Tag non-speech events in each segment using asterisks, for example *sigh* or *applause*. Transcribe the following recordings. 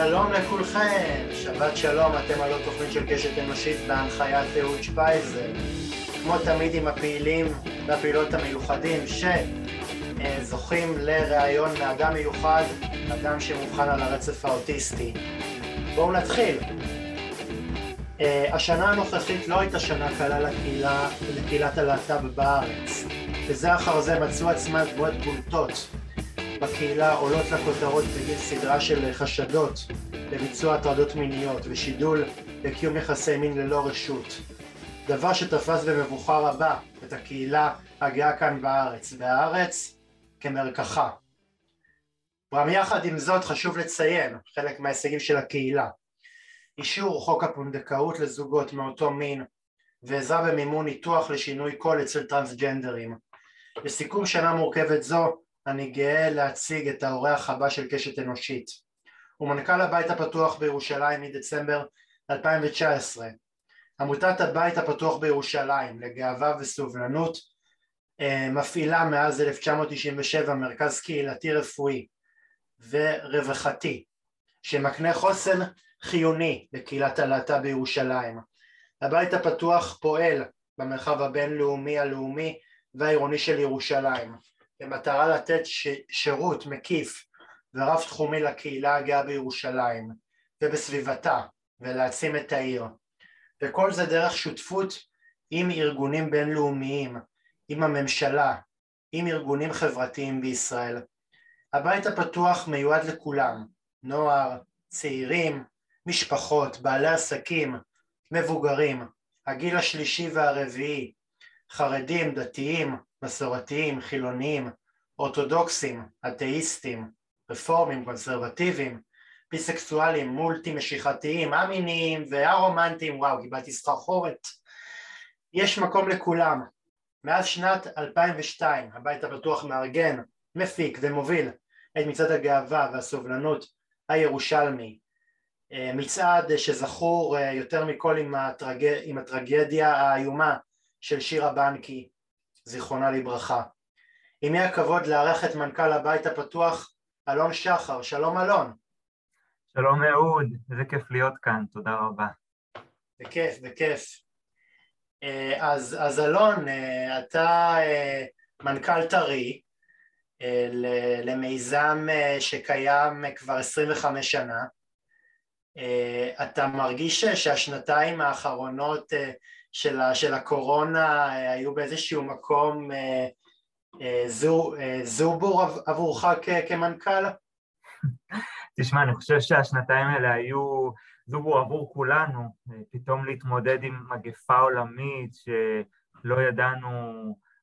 שלום לכולכם, שבת שלום, אתם על תוכנית של קשת אנושית בהנחיית אהוד שפייזר. כמו תמיד עם הפעילים והפעילות המיוחדים שזוכים לראיון מאדם מיוחד, אדם שמובחן על הרצף האוטיסטי. בואו נתחיל. השנה הנוכחית לא הייתה שנה קלה לקהילת הלהט"ב בארץ. וזה אחר זה מצאו עצמן דמויות בולטות בקהילה עולות לכותרות בגין סדרה של חשדות לביצוע הטרדות מיניות ושידול לקיום יחסי מין ללא רשות. דבר שתפס במבוכה רבה את הקהילה הגאה כאן בארץ, והארץ כמרקחה. אולם יחד עם זאת חשוב לציין חלק מההישגים של הקהילה. אישור חוק הפונדקאות לזוגות מאותו מין ועזרה במימון ניתוח לשינוי קול אצל טרנסג'נדרים. לסיכום שנה מורכבת זו אני גאה להציג את האורח הבא של קשת אנושית. הוא מנכ"ל הבית הפתוח בירושלים מדצמבר 2019. עמותת הבית הפתוח בירושלים לגאווה וסובלנות אה, מפעילה מאז 1997 מרכז קהילתי רפואי ורווחתי שמקנה חוסן חיוני לקהילת הלהט"ב בירושלים. הבית הפתוח פועל במרחב הבינלאומי הלאומי והעירוני של ירושלים במטרה לתת ש... שירות מקיף ורב תחומי לקהילה הגאה בירושלים ובסביבתה ולהעצים את העיר וכל זה דרך שותפות עם ארגונים בינלאומיים, עם הממשלה, עם ארגונים חברתיים בישראל. הבית הפתוח מיועד לכולם, נוער, צעירים, משפחות, בעלי עסקים, מבוגרים, הגיל השלישי והרביעי, חרדים, דתיים, מסורתיים, חילוניים, אורתודוקסים, אתאיסטים, רפורמים, קונסרבטיביים, ביסקסואלים, מולטי משיכתיים, א-מיניים והרומנטיים, וואו קיבלתי סחרחורת. יש מקום לכולם. מאז שנת 2002 הבית הפתוח מארגן, מפיק ומוביל את מצעד הגאווה והסובלנות הירושלמי. אה, מצעד שזכור אה, יותר מכל עם, הטרג... עם הטרגדיה האיומה של שירה בנקי זיכרונה לברכה. עימי הכבוד לארח את מנכ"ל הבית הפתוח אלון שחר, שלום אלון. שלום אהוד, איזה כיף להיות כאן, תודה רבה. בכיף, בכיף. אה, אז, אז אלון, אה, אתה אה, מנכ"ל טרי למיזם שקיים כבר 25 שנה. אתה מרגיש שהשנתיים האחרונות של, ה, של הקורונה אה, היו באיזשהו מקום אה, אה, זו, זובור עבורך כמנכ"ל? תשמע, אני חושב שהשנתיים האלה היו זובור עבור כולנו, פתאום להתמודד עם מגפה עולמית שלא ידענו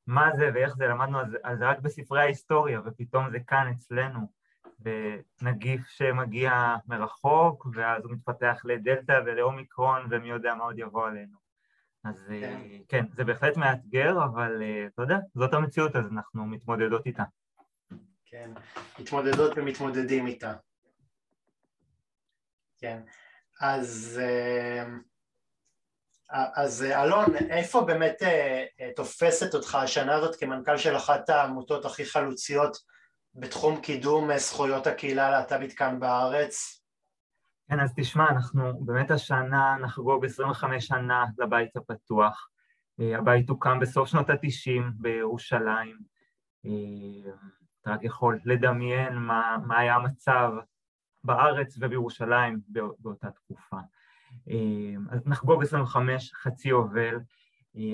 מה זה ואיך זה, למדנו על זה רק בספרי ההיסטוריה, ופתאום זה כאן אצלנו. ונגיף שמגיע מרחוק, ואז הוא מתפתח לדלתא ולאומיקרון, ומי יודע מה עוד יבוא עלינו. אז כן. אה, כן, זה בהחלט מאתגר, אבל אה, אתה יודע, זאת המציאות, אז אנחנו מתמודדות איתה. כן, מתמודדות ומתמודדים איתה. כן, אז, אה, אז אלון, איפה באמת תופסת אותך השנה הזאת כמנכ"ל של אחת העמותות הכי חלוציות בתחום קידום זכויות הקהילה הלהט"בית כאן בארץ? כן, אז תשמע, אנחנו באמת השנה נחגוג 25 שנה לבית הפתוח. אה, הבית הוקם בסוף שנות ה-90 בירושלים. אה, אתה רק יכול לדמיין מה, מה היה המצב בארץ ובירושלים באותה תקופה. אה, אז נחגוג 25 חצי יובל.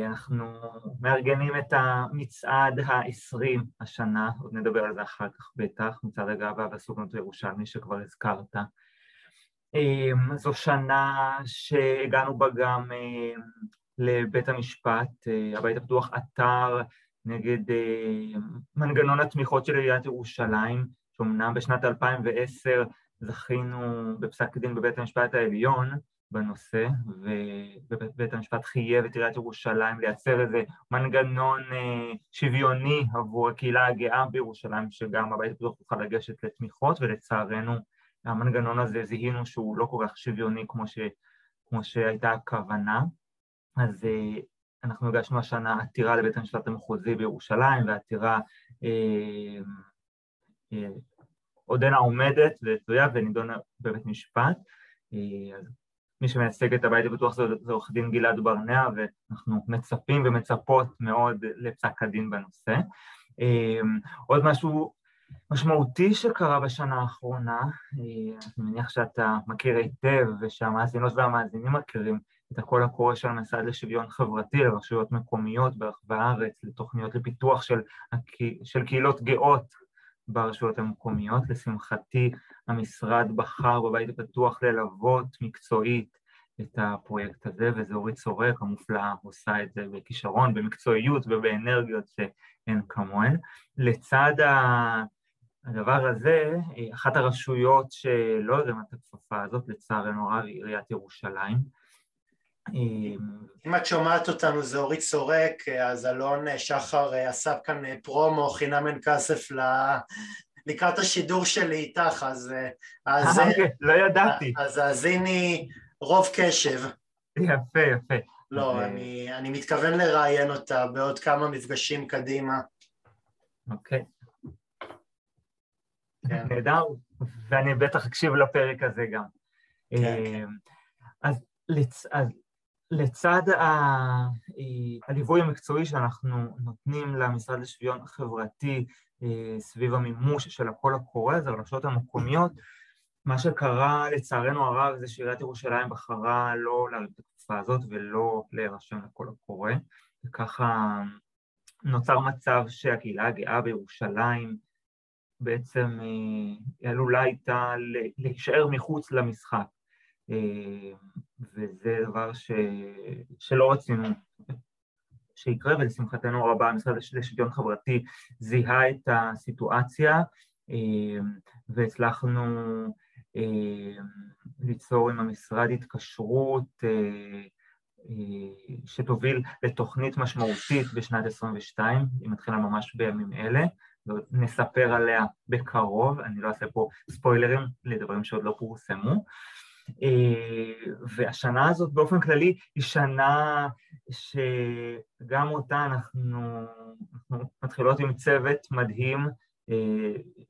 אנחנו מארגנים את המצעד ה-20 השנה, עוד נדבר על זה אחר כך בטח, מצעד הגאווה והסוגנות הירושלמי שכבר הזכרת. אמ, זו שנה שהגענו בה גם אמ, לבית המשפט, אה, הבית הפתוח עתר נגד אה, מנגנון התמיכות של עיריית ירושלים, שאומנם בשנת 2010 זכינו בפסק דין בבית המשפט העליון בנושא, ובית המשפט חייב את עיריית ירושלים לייצר איזה מנגנון אה, שוויוני עבור הקהילה הגאה בירושלים, שגם הבית הפתוח יוכל לגשת לתמיכות, ולצערנו המנגנון הזה זיהינו שהוא לא כל כך שוויוני כמו, ש, כמו שהייתה הכוונה, אז uh, אנחנו הגשנו השנה עתירה לבית המשפט המחוזי בירושלים ועתירה uh, uh, עודנה עומדת ותלויה ונידונה בבית משפט. אז מי שמייצג את הבית הבטוח זה, זה עורך דין גלעד ברנע, ואנחנו מצפים ומצפות מאוד לפסק הדין בנושא. עוד משהו משמעותי שקרה בשנה האחרונה, אני מניח שאתה מכיר היטב ושהמאזינות והמאזינים מכירים את הקול הקורא של המשרד לשוויון חברתי לרשויות מקומיות ברחבי הארץ, לתוכניות לפיתוח של, של קהילות גאות ברשויות המקומיות. לשמחתי, המשרד בחר בבית הפתוח ללוות מקצועית את הפרויקט הזה, וזה אורית סורק המופלאה עושה את זה בכישרון, במקצועיות ובאנרגיות שאין כמוהן. לצד הדבר הזה, אחת הרשויות שלא הרימה את הכפפה הזאת, לצערנו הרב, היא עיריית ירושלים. אם את שומעת אותנו זה אורית סורק, אז אלון שחר עשה כאן פרומו חינם אין כסף ל... לקראת השידור שלי איתך, אז... אז אוקיי, לא ידעתי. אז האזיני רוב קשב. יפה, יפה. לא, אני, אני מתכוון לראיין אותה בעוד כמה מפגשים קדימה. אוקיי. כן. נהדר, ואני בטח אקשיב לפרק הזה גם. כן, כן. אז, לצ... אז לצד ה... הליווי המקצועי שאנחנו נותנים למשרד לשוויון חברתי סביב המימוש של הקול הקורא, זה הרשויות המקומיות, מה שקרה לצערנו הרב זה שעיריית ירושלים בחרה לא להרים את התקופה הזאת ולא להירשם לקול הקורא, וככה נוצר מצב שהקהילה הגאה בירושלים בעצם אה, עלולה הייתה להישאר מחוץ למשחק, אה, וזה דבר ש... שלא רצינו שיקרה, ולשמחתנו הרבה המשרד לשוויון חברתי זיהה את הסיטואציה אה, והצלחנו ליצור עם המשרד התקשרות שתוביל לתוכנית משמעותית בשנת 22, היא מתחילה ממש בימים אלה, ונספר עליה בקרוב, אני לא אעשה פה ספוילרים לדברים שעוד לא פורסמו. והשנה הזאת באופן כללי היא שנה שגם אותה אנחנו, אנחנו מתחילות עם צוות מדהים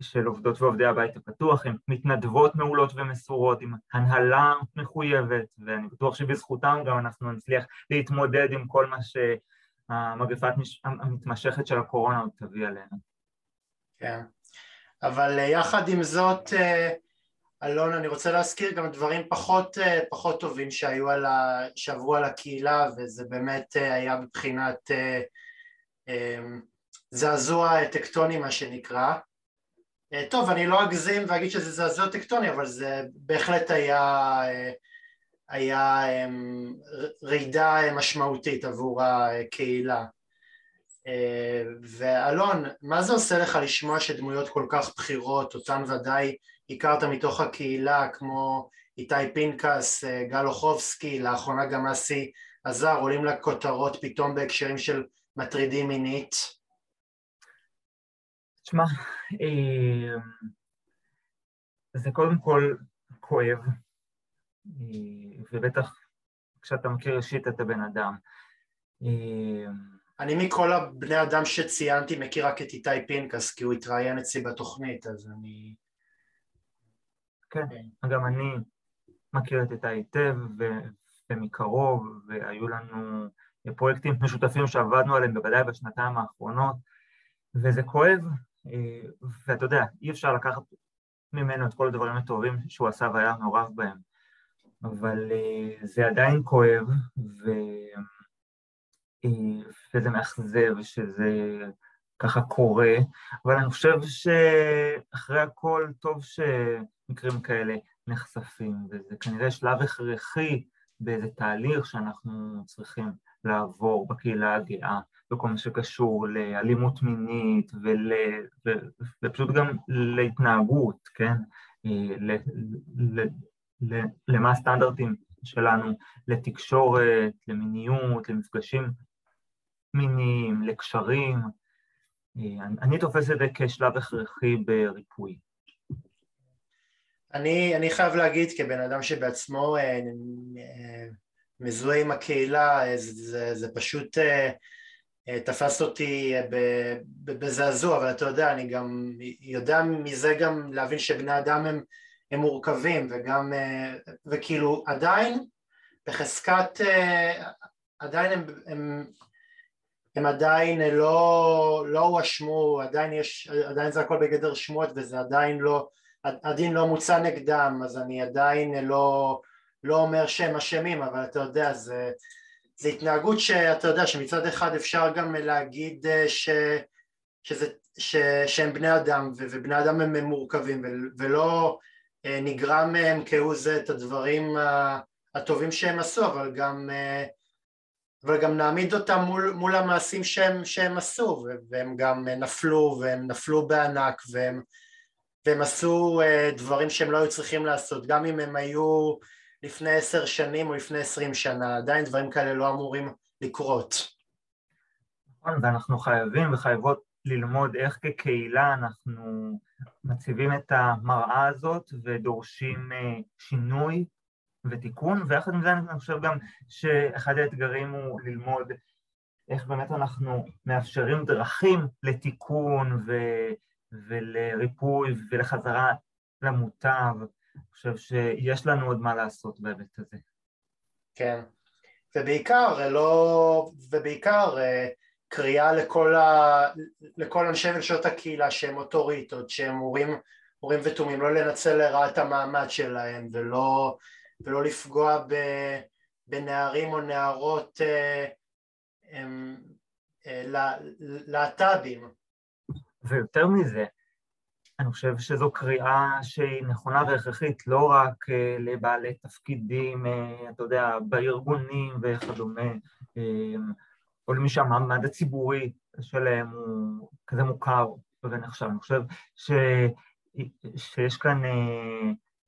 של עובדות ועובדי הבית הפתוח, הן מתנדבות מעולות ומסורות, עם הנהלה מחויבת, ואני בטוח שבזכותם גם אנחנו נצליח להתמודד עם כל מה שהמגפה המתמשכת של הקורונה עוד תביא עלינו. כן, אבל אה, יחד עם זאת, אה, אלון, אני רוצה להזכיר גם דברים פחות, אה, פחות טובים שהיו על ה... שעברו על הקהילה, וזה באמת היה מבחינת זעזוע טקטוני מה שנקרא. טוב, אני לא אגזים ואגיד שזה זעזוע טקטוני, אבל זה בהחלט היה, היה רעידה משמעותית עבור הקהילה. ואלון, מה זה עושה לך לשמוע שדמויות כל כך בכירות, אותן ודאי הכרת מתוך הקהילה, כמו איתי פנקס, גל אוחובסקי, לאחרונה גם אסי עזר, עולים לכותרות פתאום בהקשרים של מטרידים מינית? תשמע, אה, זה קודם כל כואב, אה, ובטח כשאתה מכיר אישית את הבן אדם. אני מכל הבני אדם שציינתי מכיר רק את איתי פינקס כי הוא התראיין אצלי בתוכנית אז אני... כן, כן. גם אני מכיר את איתי היטב ומקרוב והיו לנו פרויקטים משותפים שעבדנו עליהם בוודאי בשנתיים האחרונות וזה כואב אה, ואתה יודע, אי אפשר לקחת ממנו את כל הדברים הטובים שהוא עשה והיה מעורב בהם אבל אה, זה עדיין כואב ו... וזה מאכזב שזה ככה קורה, אבל אני חושב שאחרי הכל טוב שמקרים כאלה נחשפים, וזה כנראה שלב הכרחי באיזה תהליך שאנחנו צריכים לעבור בקהילה הגאה, בכל מה שקשור לאלימות מינית ול... ו... ופשוט גם להתנהגות, כן? ל... ל... ל... למה הסטנדרטים שלנו לתקשורת, למיניות, למפגשים מיניים, לקשרים. אה, אני תופס את זה כשלב הכרחי בריפוי. אני, אני חייב להגיד כבן אדם שבעצמו אה, אה, מזוהה עם הקהילה, זה, זה, זה פשוט תפס אותי בזעזוע, אבל אתה יודע, אני גם יודע מזה גם להבין שבני אדם הם, הם מורכבים וגם, וכאילו עדיין בחזקת, עדיין הם, הם, הם עדיין לא, לא הואשמו, עדיין עדיין זה הכל בגדר שמועות וזה עדיין לא, הדין לא מוצא נגדם, אז אני עדיין לא, לא אומר שהם אשמים, אבל אתה יודע, זה, זה התנהגות שאתה יודע שמצד אחד אפשר גם להגיד אה, ש, שזה, ש, שהם בני אדם ובני אדם הם מורכבים ולא אה, נגרע מהם כהוא זה את הדברים הטובים שהם עשו, אבל גם, אה, אבל גם נעמיד אותם מול, מול המעשים שהם, שהם עשו והם גם נפלו והם נפלו בענק והם, והם עשו דברים שהם לא היו צריכים לעשות, גם אם הם היו לפני עשר שנים או לפני עשרים שנה, עדיין דברים כאלה לא אמורים לקרות. נכון, ואנחנו חייבים וחייבות ללמוד איך כקהילה אנחנו מציבים את המראה הזאת ודורשים אה, שינוי ותיקון, ויחד עם זה אני חושב גם שאחד האתגרים הוא ללמוד איך באמת אנחנו מאפשרים דרכים לתיקון ו... ולריפוי ולחזרה למוטב. אני חושב שיש לנו עוד מה לעשות בהיבט הזה. כן, ובעיקר, לא, ובעיקר אה, קריאה לכל, ה, לכל אנשי ונשות הקהילה שהם אוטוריטות, שהם הורים, הורים ותומים, לא לנצל לרעה את המעמד שלהם ולא, ולא לפגוע בנערים או נערות אה, אה, להט"בים. ויותר מזה, אני חושב שזו קריאה שהיא נכונה והכרחית לא רק uh, לבעלי תפקידים, אתה יודע, בארגונים וכדומה, או למי שהמעמד הציבורי שלהם הוא כזה מוכר ונחשב. אני חושב ש, שיש כאן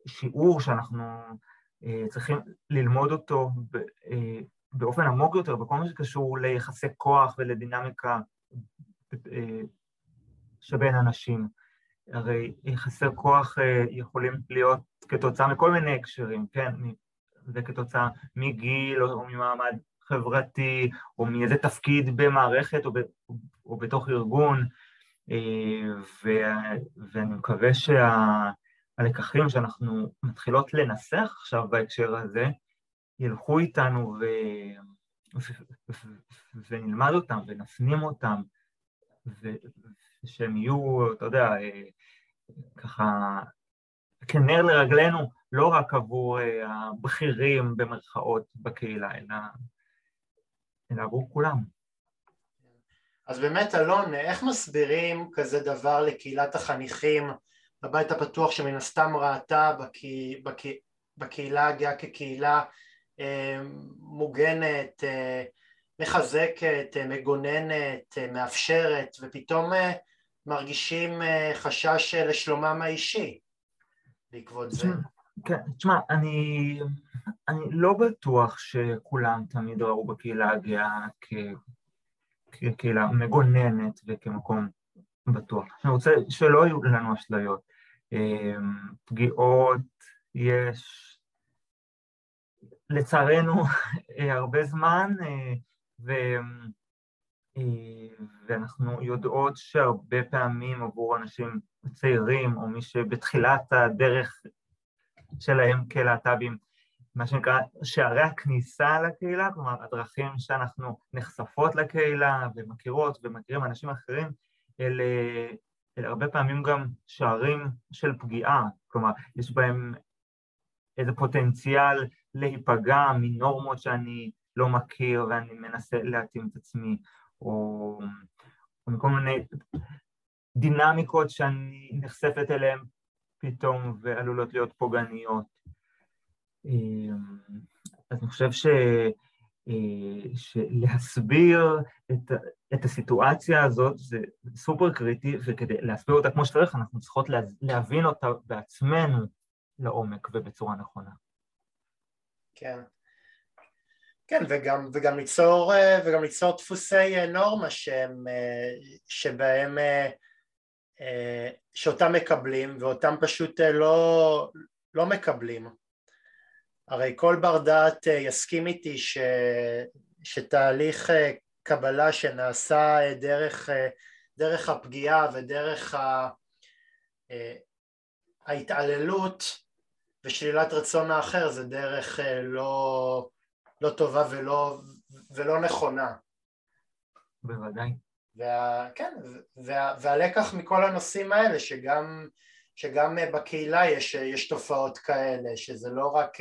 שיעור שאנחנו צריכים ללמוד אותו uh, באופן עמוק יותר, בכל מה שקשור ליחסי כוח ולדינמיקה uh, שבין אנשים. הרי יחסי כוח אה, יכולים להיות כתוצאה מכל מיני הקשרים, כן? וכתוצאה מגיל או ממעמד חברתי או מאיזה תפקיד במערכת או, בתוך ארגון אה, ואני מקווה שהלקחים שה, שאנחנו מתחילות לנסח עכשיו בהקשר הזה ילכו איתנו ו, ונלמד אותם ונפנים אותם ושהם יהיו, אתה יודע, ככה כנר לרגלינו, לא רק עבור אה, הבכירים במרכאות בקהילה, אלא, אלא עבור כולם. אז באמת, אלון, איך מסבירים כזה דבר לקהילת החניכים בבית הפתוח שמן הסתם ראתה בקה... בקה... בקהילה הגאה כקהילה אה, מוגנת, אה, מחזקת, אה, מגוננת, אה, מאפשרת, ופתאום אה, מרגישים חשש לשלומם האישי בעקבות זה. כן, תשמע, אני, אני לא בטוח שכולם תמיד ראו בקהילה הגאה כקהילה מגוננת וכמקום בטוח. אני רוצה שלא יהיו לנו אשליות. פגיעות יש לצערנו *laughs* הרבה זמן, ו... אה, ואנחנו יודעות שהרבה פעמים עבור אנשים צעירים, או מי שבתחילת הדרך שלהם כלהט"בים, מה שנקרא שערי הכניסה לקהילה, כלומר הדרכים שאנחנו נחשפות לקהילה ומכירות ומכירים אנשים אחרים, אלה, אלה הרבה פעמים גם שערים של פגיעה, כלומר יש בהם איזה פוטנציאל להיפגע מנורמות שאני לא מכיר ואני מנסה להתאים את עצמי, או, או מכל מיני דינמיקות שאני נחשפת אליהן פתאום ועלולות להיות פוגעניות. אמ, אז אני חושב ש... שלהסביר את, את הסיטואציה הזאת זה סופר קריטי, וכדי להסביר אותה כמו שצריך, אנחנו צריכות להבין אותה בעצמנו לעומק ובצורה נכונה. כן. כן, וגם, וגם, ליצור, אה, וגם ליצור דפוסי אה, נורמה שהם, אה, שבהם, שאותם מקבלים ואותם פשוט לא, לא מקבלים. הרי כל בר דעת יסכים איתי ש, שתהליך קבלה שנעשה דרך, דרך הפגיעה ודרך ה, ההתעללות ושלילת רצון האחר זה דרך לא, לא טובה ולא, ולא נכונה. בוודאי. וה, כן, וה, והלקח מכל הנושאים האלה שגם, שגם בקהילה יש, יש תופעות כאלה, שזה לא רק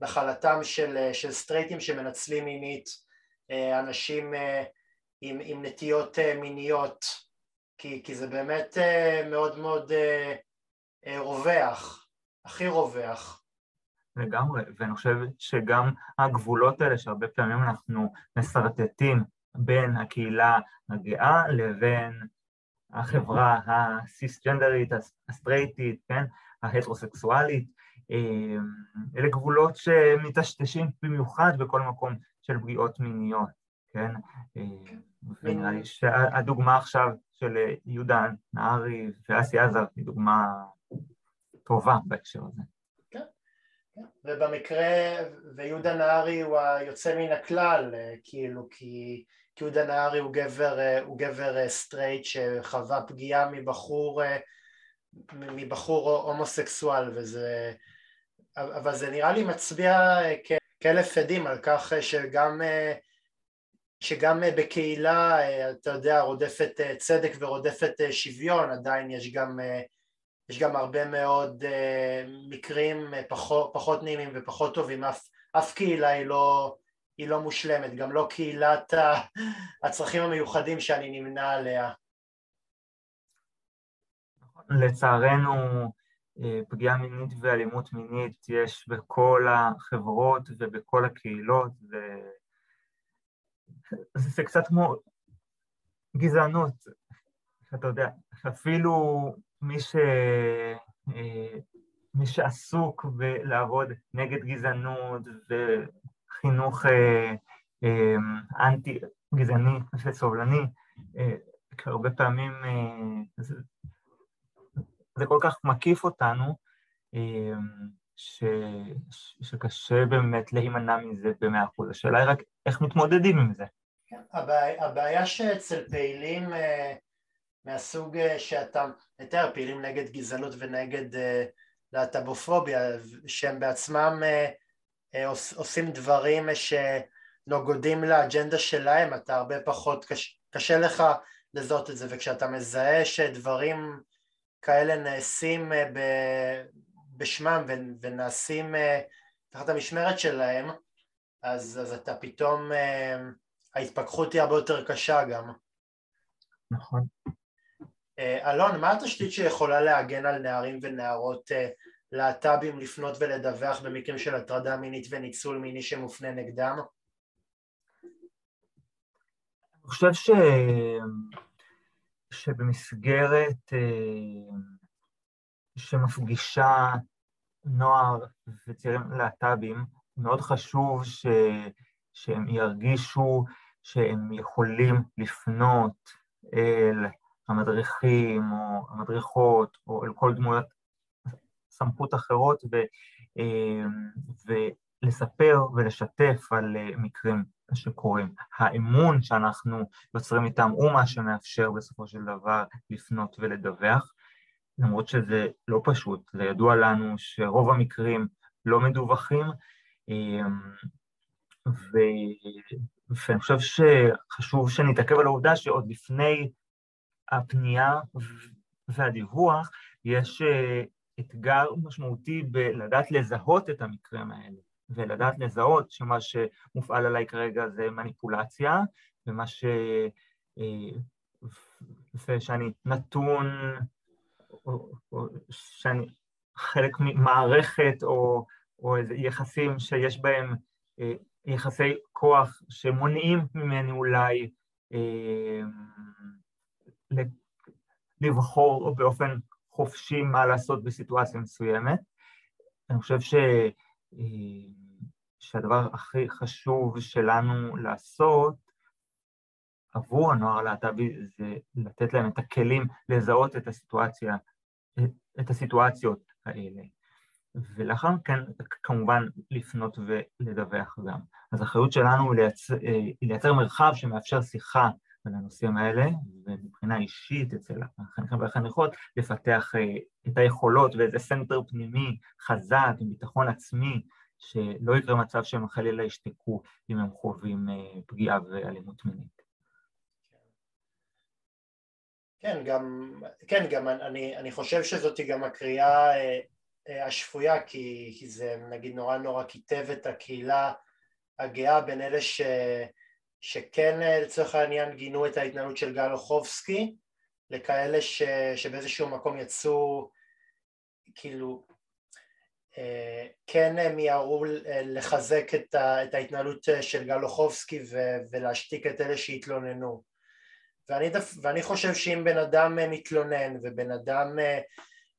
נחלתם של, של סטרייטים שמנצלים מינית אנשים עם, עם נטיות מיניות, כי, כי זה באמת מאוד מאוד רווח, הכי רווח. לגמרי, ואני חושב שגם הגבולות האלה שהרבה פעמים אנחנו משרטטים בין הקהילה הגאה לבין החברה הסיסג'נדרית, הסטרייטית, כן, ההטרוסקסואלית, אלה גבולות שמטשטשים במיוחד בכל מקום של פגיעות מיניות, כן? אמ, ונראה לי שהדוגמה עכשיו של יהודה נהרי ואסי עזר היא דוגמה טובה בהקשר הזה. כן, כן. ובמקרה, ויהודה נהרי הוא היוצא מן הכלל, כאילו, כי יהודה נהרי הוא גבר, אה, הוא גבר אה, סטרייט שחווה פגיעה מבחור, אה, מבחור הומוסקסואל וזה, אבל זה נראה לי מצביע כאלף עדים על כך שגם, שגם בקהילה, אתה יודע, רודפת צדק ורודפת שוויון, עדיין יש גם, יש גם הרבה מאוד מקרים פחות, פחות נעימים ופחות טובים, אף, אף קהילה היא לא היא לא מושלמת, גם לא קהילת הצרכים המיוחדים שאני נמנה עליה. לצערנו אה, פגיעה מינית ואלימות מינית יש בכל החברות ובכל הקהילות ו... זה קצת כמו גזענות, אתה יודע, אפילו מי, ש... אה, מי שעסוק בלעבוד נגד גזענות חינוך אה, אה, אנטי גזעני וסובלני, אה, הרבה פעמים זה, כל כך מקיף אותנו, ש, שקשה באמת להימנע מזה במאה אחוז. השאלה היא רק איך מתמודדים עם זה. כן, הבעיה, הבעיה שאצל פעילים מהסוג שאתה מתאר, פעילים נגד גזענות ונגד להט"בופוביה, שהם בעצמם אה, עושים דברים שנוגדים לאג'נדה שלהם, אתה הרבה פחות, קשה, קשה לך לזהות את זה, וכשאתה מזהה שדברים כאלה נעשים אה, בשמם ונעשים אה, תחת המשמרת שלהם, אז, אז אתה פתאום, ההתפכחות היא הרבה יותר קשה גם. נכון. אלון, מה התשתית שיכולה להגן על נערים ונערות להט"בים לפנות ולדווח במקרים של הטרדה מינית וניצול מיני שמופנה נגדם? אני חושב ש... שבמסגרת אה, שמפגישה נוער וצעירים להט"בים, מאוד חשוב ש... שהם ירגישו שהם יכולים לפנות אל המדריכים או המדריכות או אל כל דמויות סמכות אחרות ו, אמ, ולספר ולשתף על אה, מקרים שקורים. האמון שאנחנו יוצרים איתם הוא מה שמאפשר בסופו של דבר לפנות ולדווח, למרות שזה לא פשוט, זה ידוע לנו שרוב המקרים לא מדווחים, אמ, ו... ואני חושב שחשוב שנתעכב על העובדה שעוד לפני הפנייה והדיווח יש אה, אתגר משמעותי בלדעת לזהות את המקרים האלה, ולדעת לזהות שמה שמופעל עליי כרגע זה מניפולציה, ומה ש... ושאני אה, נתון, או, או שאני חלק ממערכת או, או איזה יחסים שיש בהם אה, יחסי כוח שמונעים ממני אולי אה, לבחור באופן חופשי מה לעשות בסיטואציה מסוימת. אני חושב ש... אה, שהדבר הכי חשוב שלנו לעשות עבור הנוער הלהט"בי זה לתת להם את הכלים לזהות את הסיטואציה, את הסיטואציות האלה. ולאחר מכן כמובן לפנות ולדווח גם. אז האחריות שלנו היא לייצר, היא לייצר מרחב שמאפשר שיחה על הנושאים האלה, ומבחינה אישית אצל החניכים והחניכות, לפתח את היכולות ואיזה center פנימי חזק עם ביטחון עצמי, שלא יקרה מצב שהם חלילה ישתקו אם הם חווים פגיעה ואלימות מינית. כן, גם, כן, גם אני, אני חושב שזאת גם הקריאה אה, השפויה כי, כי זה נגיד נורא נורא כיתב את הקהילה הגאה בין אלה ש, שכן אה, לצורך העניין גינו את ההתנהלות של גל אוחובסקי לכאלה ש, שבאיזשהו מקום יצאו כאילו אה, כן מיהרו לחזק את, ה, את ההתנהלות של גל אוחובסקי ולהשתיק את אלה שהתלוננו. ואני, ואני חושב שאם בן אדם מתלונן ובן אדם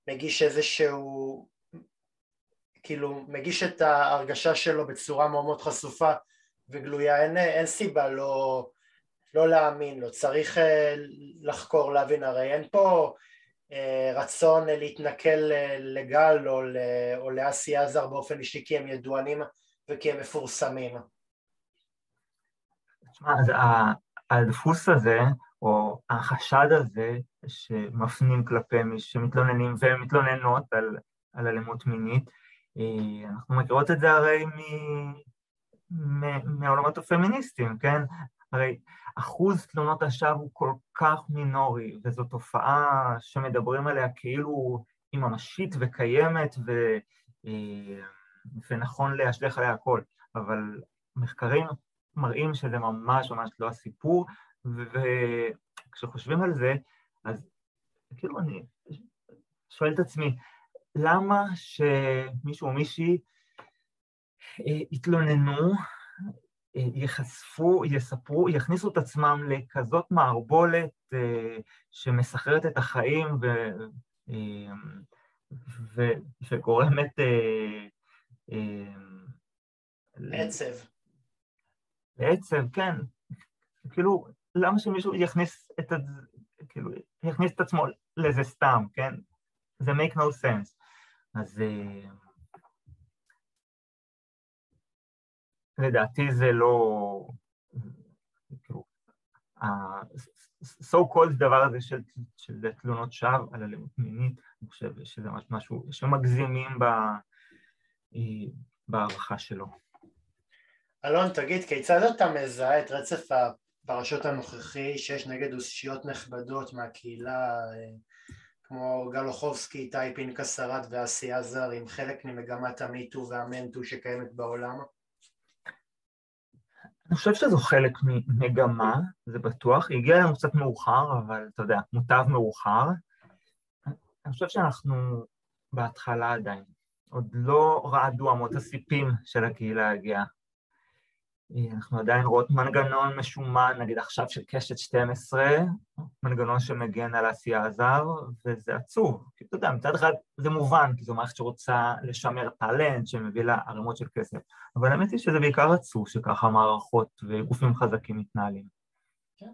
מגיש איזשהו כאילו מגיש את ההרגשה שלו בצורה מאוד מאוד חשופה וגלויה, אין, אין סיבה לא, לא להאמין לו, צריך אה, לחקור, להבין, הרי אין פה אה, רצון להתנכל לגל או, או לאסי עזר באופן אישי כי הם ידוענים וכי הם מפורסמים. תשמע, אז הדפוס הזה, או החשד הזה, שמפנים כלפי מי שמתלוננים ומתלוננות על, על אלימות מינית, אה, אנחנו מכירות את זה הרי מעולמות הפמיניסטיים, כן? הרי אחוז תלונות השווא הוא כל כך מינורי, וזו תופעה שמדברים עליה כאילו היא ממשית וקיימת ו... אה, ונכון להשליך עליה הכל, אבל מחקרים מראים שזה ממש ממש לא הסיפור, וכשחושבים על זה, אז כאילו אני שואל את עצמי, למה שמישהו או מישהי יתלוננו, אה, ייחשפו, יספרו, יכניסו את עצמם לכזאת מערבולת אה, שמסחררת את החיים ו, ו, וגורמת... עצב. עצב, כן. כאילו, למה שמישהו יכניס את, כאילו, יכניס את עצמו לזה סתם, כן? זה make no sense. אז לדעתי זה לא... כאילו, ה-so called דבר הזה של, של תלונות שווא על אלימות מינית, אני חושב שזה משהו שמגזימים אה, בהערכה שלו. אלון, תגיד, כיצד אתה מזהה את רצף הפרשות הנוכחי שיש נגד אושיות נכבדות מהקהילה אה, כמו גלוחובסקי, איתי פנקס ארד ואסי עזר עם חלק ממגמת המיטו והמנטו שקיימת בעולם? אני חושב שזו חלק ממגמה, זה בטוח, היא הגיעה לנו קצת מאוחר, אבל אתה יודע, מוטב מאוחר. אני חושב שאנחנו בהתחלה עדיין, עוד לא רעדו אמות הסיפים של הקהילה הגאה. אנחנו עדיין רואות מנגנון משומן, נגיד עכשיו של קשת 12, מנגנון שמגן על העשייה הזר, וזה עצוב. כי אתה יודע, מצד אחד זה מובן, כי זו מערכת שרוצה לשמר טאלנט, שמביא לה ערימות של כסף, אבל האמת היא שזה בעיקר עצוב שככה מערכות וגופים חזקים מתנהלים. כן,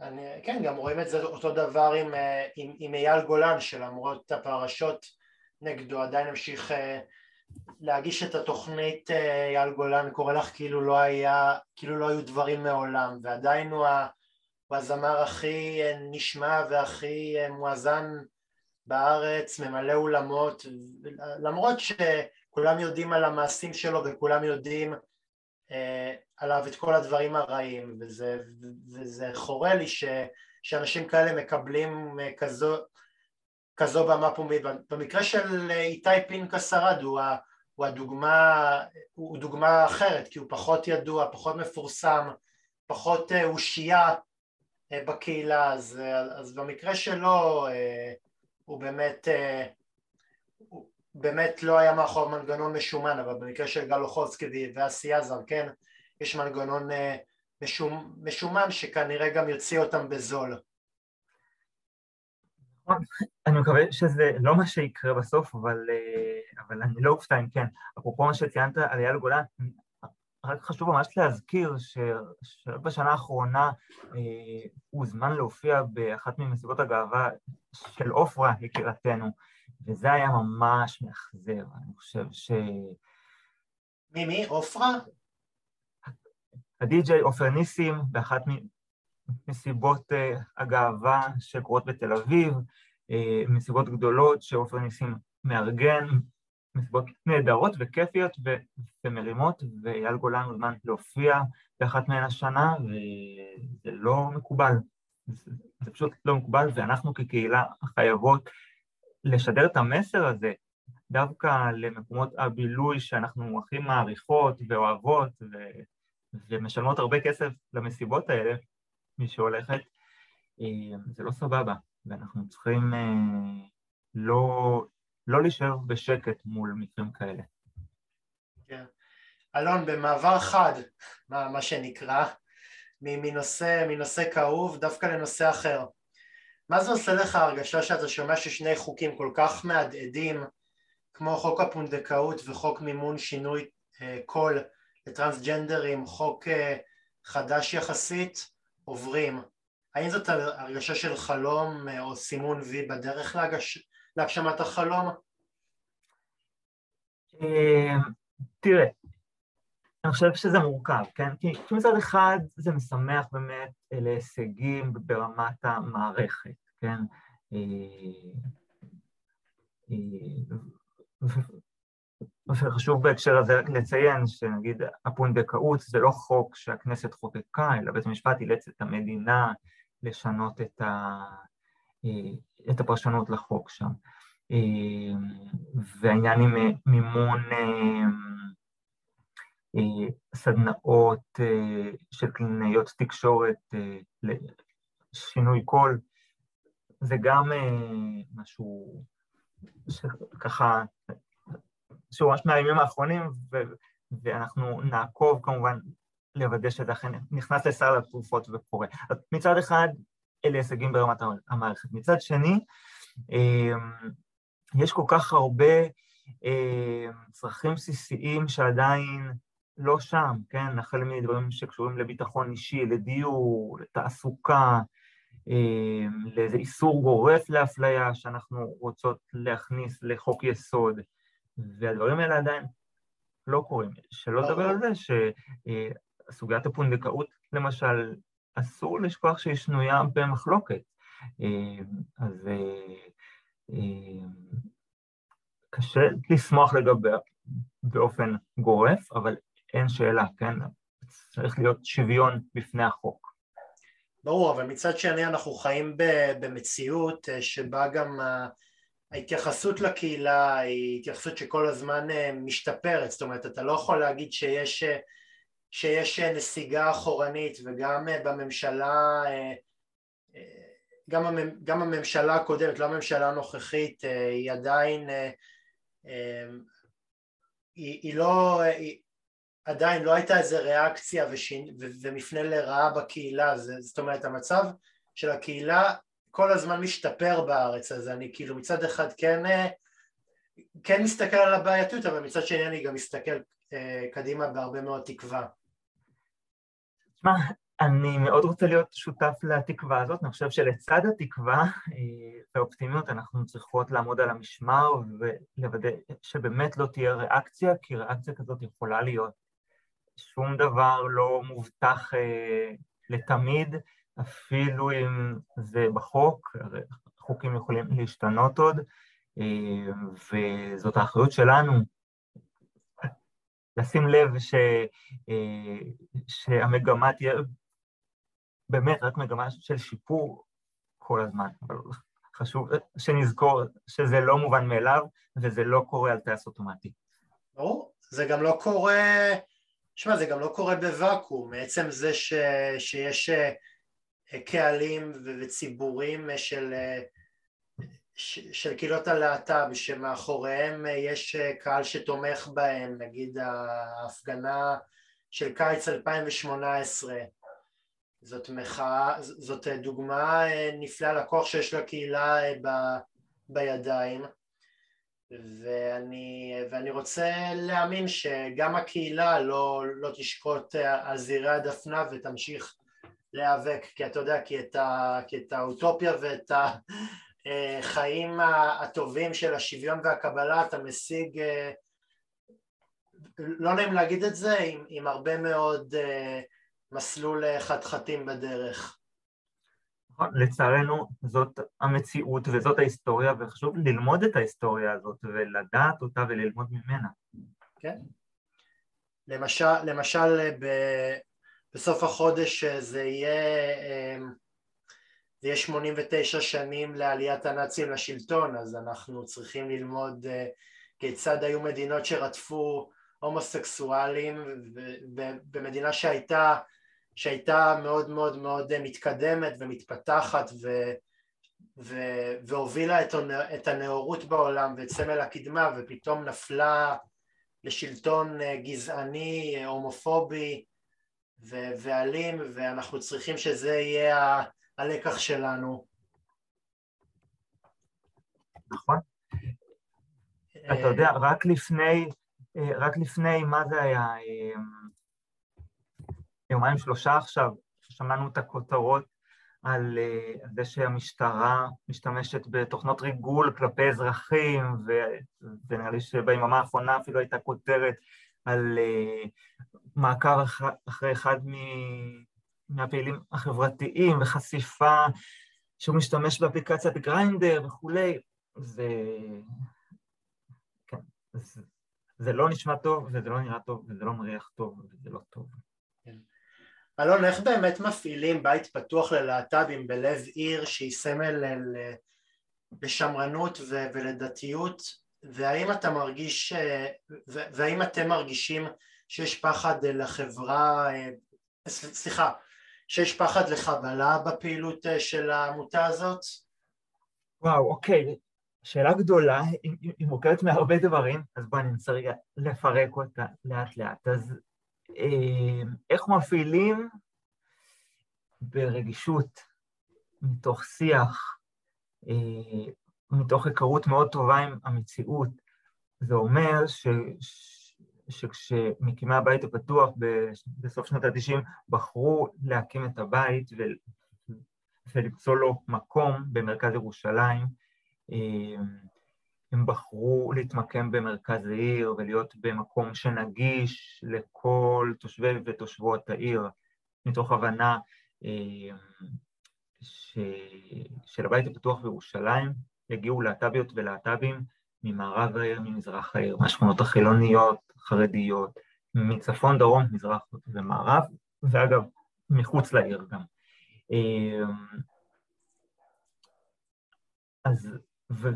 אני, כן גם רואים את זה אותו דבר עם, אה, עם, עם אייל גולן, שלמרות הפרשות נגדו עדיין המשיך אה, להגיש את התוכנית אה, אייל גולן קורא לך כאילו לא היה, כאילו לא היו דברים מעולם ועדיין הוא, הוא הזמר הכי אה, נשמע והכי אה, מואזן בארץ, ממלא אולמות למרות שכולם יודעים על המעשים שלו וכולם יודעים אה, עליו את כל הדברים הרעים וזה, וזה חורה לי ש, שאנשים כאלה מקבלים כזו כזו במה פומבית. במקרה של איתי פנקס ארד הוא, הוא הדוגמה, הוא דוגמה אחרת כי הוא פחות ידוע, פחות מפורסם, פחות אה, אושייה אה, בקהילה, אז, אז במקרה שלו אה, הוא באמת, הוא באמת לא היה מאחור מנגנון משומן, אבל במקרה של גל אוחובסקי ואסי עזר, כן, יש מנגנון משומן שכנראה גם יוציא אותם בזול. אני מקווה שזה לא מה שיקרה בסוף, אבל, אה, אבל אני לא אופתע אם כן. אפרופו מה שציינת על אייל גולן, רק חשוב ממש להזכיר שרק בשנה האחרונה אה, הוא הוזמן להופיע באחת ממסיבות הגאווה של עופרה, יקירתנו, וזה היה ממש מאכזב, אני חושב ש... מי, מי? עופרה? הדי-ג'יי עופר ניסים, באחת מסיבות uh, הגאווה שקורות בתל אביב, uh, מסיבות גדולות שעופר ניסים מארגן, מסיבות נהדרות וכיפיות ומרימות, ואייל גולן הוזמן להופיע באחת מהן השנה, וזה לא מקובל. זה, זה פשוט לא מקובל, ואנחנו כקהילה חייבות לשדר את המסר הזה דווקא למקומות הבילוי שאנחנו הכי מעריכות ואוהבות ו... ומשלמות הרבה כסף למסיבות האלה, מי שהולכת, אה, זה לא סבבה, ואנחנו צריכים אה, לא, לא להישאר בשקט מול מקרים כאלה. כן. אלון, במעבר חד, מה, מה שנקרא, מנושא, מנושא כאוב דווקא לנושא אחר. מה זה עושה לך הרגשה שאתה שומע ששני חוקים כל כך מהדהדים, כמו חוק הפונדקאות וחוק מימון שינוי אה, קול לטרנסג'נדרים, חוק חדש יחסית, עוברים? האם זאת הרגשה של חלום אה, או סימון וי בדרך להגש... להגשמת החלום? אה, תראה, אני חושב שזה מורכב, כן? כי מצד אחד זה משמח באמת להישגים ברמת המערכת, כן? וחשוב בהקשר הזה לציין שנגיד הפונדקאות זה לא חוק שהכנסת חוקקה, אלא בית המשפט אילץ את המדינה לשנות את, ה... את הפרשנות לחוק שם. והעניין עם מימון סדנאות של קלינאיות תקשורת לשינוי קול, זה גם משהו שככה, ממש מהימים האחרונים, ו- ואנחנו נעקוב כמובן לוודא שזה אכן נכנס לסל התרופות וקורה. אז מצד אחד, אלה הישגים ברמת המערכת. מצד שני, יש כל כך הרבה צרכים בסיסיים שעדיין לא שם, כן? החל מדברים שקשורים לביטחון אישי, לדיור, לתעסוקה, לאיזה איסור גורף לאפליה שאנחנו רוצות להכניס לחוק יסוד, והדברים האלה עדיין לא קורים. שלא לדבר על זה שסוגיית הפונדקאות, למשל, אסור לשכוח שהיא שנויה במחלוקת. אז קשה לשמוח לגביה באופן גורף, אבל אין שאלה, כן? צריך להיות שוויון בפני החוק. ברור, אבל מצד שני אנחנו חיים במציאות אה, שבה גם ההתייחסות לקהילה היא התייחסות שכל הזמן אה, משתפרת, זאת אומרת אתה לא יכול להגיד שיש, אה, שיש נסיגה אחורנית וגם בממשלה, גם, גם הממשלה הקודמת, לא הממשלה הנוכחית, היא עדיין, היא, היא לא, היא, עדיין לא הייתה איזה ריאקציה ושין, ו, ומפנה לרעה בקהילה, זאת אומרת המצב של הקהילה כל הזמן משתפר בארץ, אז אני כאילו מצד אחד כן, כן מסתכל על הבעייתיות, אבל מצד שני אני גם מסתכל אה, קדימה בהרבה מאוד תקווה. תשמע, אני מאוד רוצה להיות שותף לתקווה הזאת, אני חושב שלצד התקווה אה, והאופטימיות אנחנו צריכות לעמוד על המשמר ולוודא שבאמת לא תהיה ריאקציה, כי ריאקציה כזאת יכולה להיות שום דבר לא מובטח אה, לתמיד, אפילו אם זה בחוק, חוקים יכולים להשתנות עוד, אה, וזאת האחריות שלנו. לשים לב ש, אה, שהמגמה תהיה באמת רק מגמה של שיפור כל הזמן, אבל חשוב שנזכור שזה לא מובן מאליו וזה לא קורה על טייס אוטומטי. ברור, זה גם לא קורה שמע, זה גם לא קורה בוואקום, מעצם זה ש, שיש אה, קהלים וציבורים של, אה, של קהילות הלהט"ב שמאחוריהם אה, יש קהל שתומך בהם, נגיד ההפגנה של קיץ 2018 זאת מחאה, זאת דוגמה נפלאה לכוח שיש לקהילה ב, בידיים. ואני, ואני רוצה להאמין שגם הקהילה לא, לא תשקוט על זירי הדפנה ותמשיך להיאבק, כי אתה יודע, כי את, ה, כי את האוטופיה ואת החיים הטובים של השוויון והקבלה אתה משיג, לא נעים להגיד את זה, עם, עם הרבה מאוד מסלול חתחתים בדרך. נכון, לצערנו זאת המציאות וזאת ההיסטוריה וחשוב ללמוד את ההיסטוריה הזאת ולדעת אותה וללמוד ממנה. כן. למשל, למשל ב, בסוף החודש זה יהיה, אמ, זה יהיה 89 שנים לעליית הנאצים לשלטון אז אנחנו צריכים ללמוד אה, כיצד היו מדינות שרדפו הומוסקסואלים במדינה שהייתה שהייתה מאוד מאוד מאוד מתקדמת ומתפתחת ו, ו, והובילה את, את הנאורות בעולם ואת סמל הקדמה ופתאום נפלה לשלטון אה, גזעני, אה, הומופובי ואלים ואנחנו צריכים שזה יהיה הלקח שלנו. נכון. אה, אתה יודע, רק לפני, רק לפני, מה זה היה? יומיים שלושה עכשיו, שמענו את הכותרות על זה שהמשטרה משתמשת בתוכנות ריגול כלפי אזרחים, ונראה לי שביממה האחרונה אפילו הייתה כותרת על uh, מעקב אח, אחרי אחד מהפעילים החברתיים וחשיפה שהוא משתמש באפליקציית גריינדר וכולי, זה... כן, זה, זה לא נשמע טוב, וזה לא נראה טוב, וזה לא מריח טוב, וזה לא טוב. אלון, איך באמת מפעילים בית פתוח ללהט"בים בלב עיר שהיא סמל לשמרנות ולדתיות והאם אתה מרגיש, והאם אתם מרגישים שיש פחד לחברה, סליחה, שיש פחד לחבלה בפעילות של העמותה הזאת? וואו, אוקיי, שאלה גדולה, היא מורכבת מהרבה דברים, אז בואי ננסה רגע לפרק אותה לאט לאט. אז אה, איך מפעילים ברגישות, מתוך שיח, אה, מתוך היכרות מאוד טובה עם המציאות. זה אומר ש, שכשמקימי הבית הפתוח בסוף שנות ה-90 בחרו להקים את הבית ו, ולמצוא לו מקום במרכז ירושלים, אה, הם בחרו להתמקם במרכז העיר ולהיות במקום שנגיש לכל תושבי ותושבות העיר, מתוך הבנה אה, ש... של הבית הפתוח בירושלים יגיעו להט"ביות ולהט"בים ממערב העיר, ממזרח העיר, מהשכונות החילוניות, חרדיות, מצפון, דרום, מזרח ומערב, ואגב, מחוץ לעיר גם. אה, אז, ו,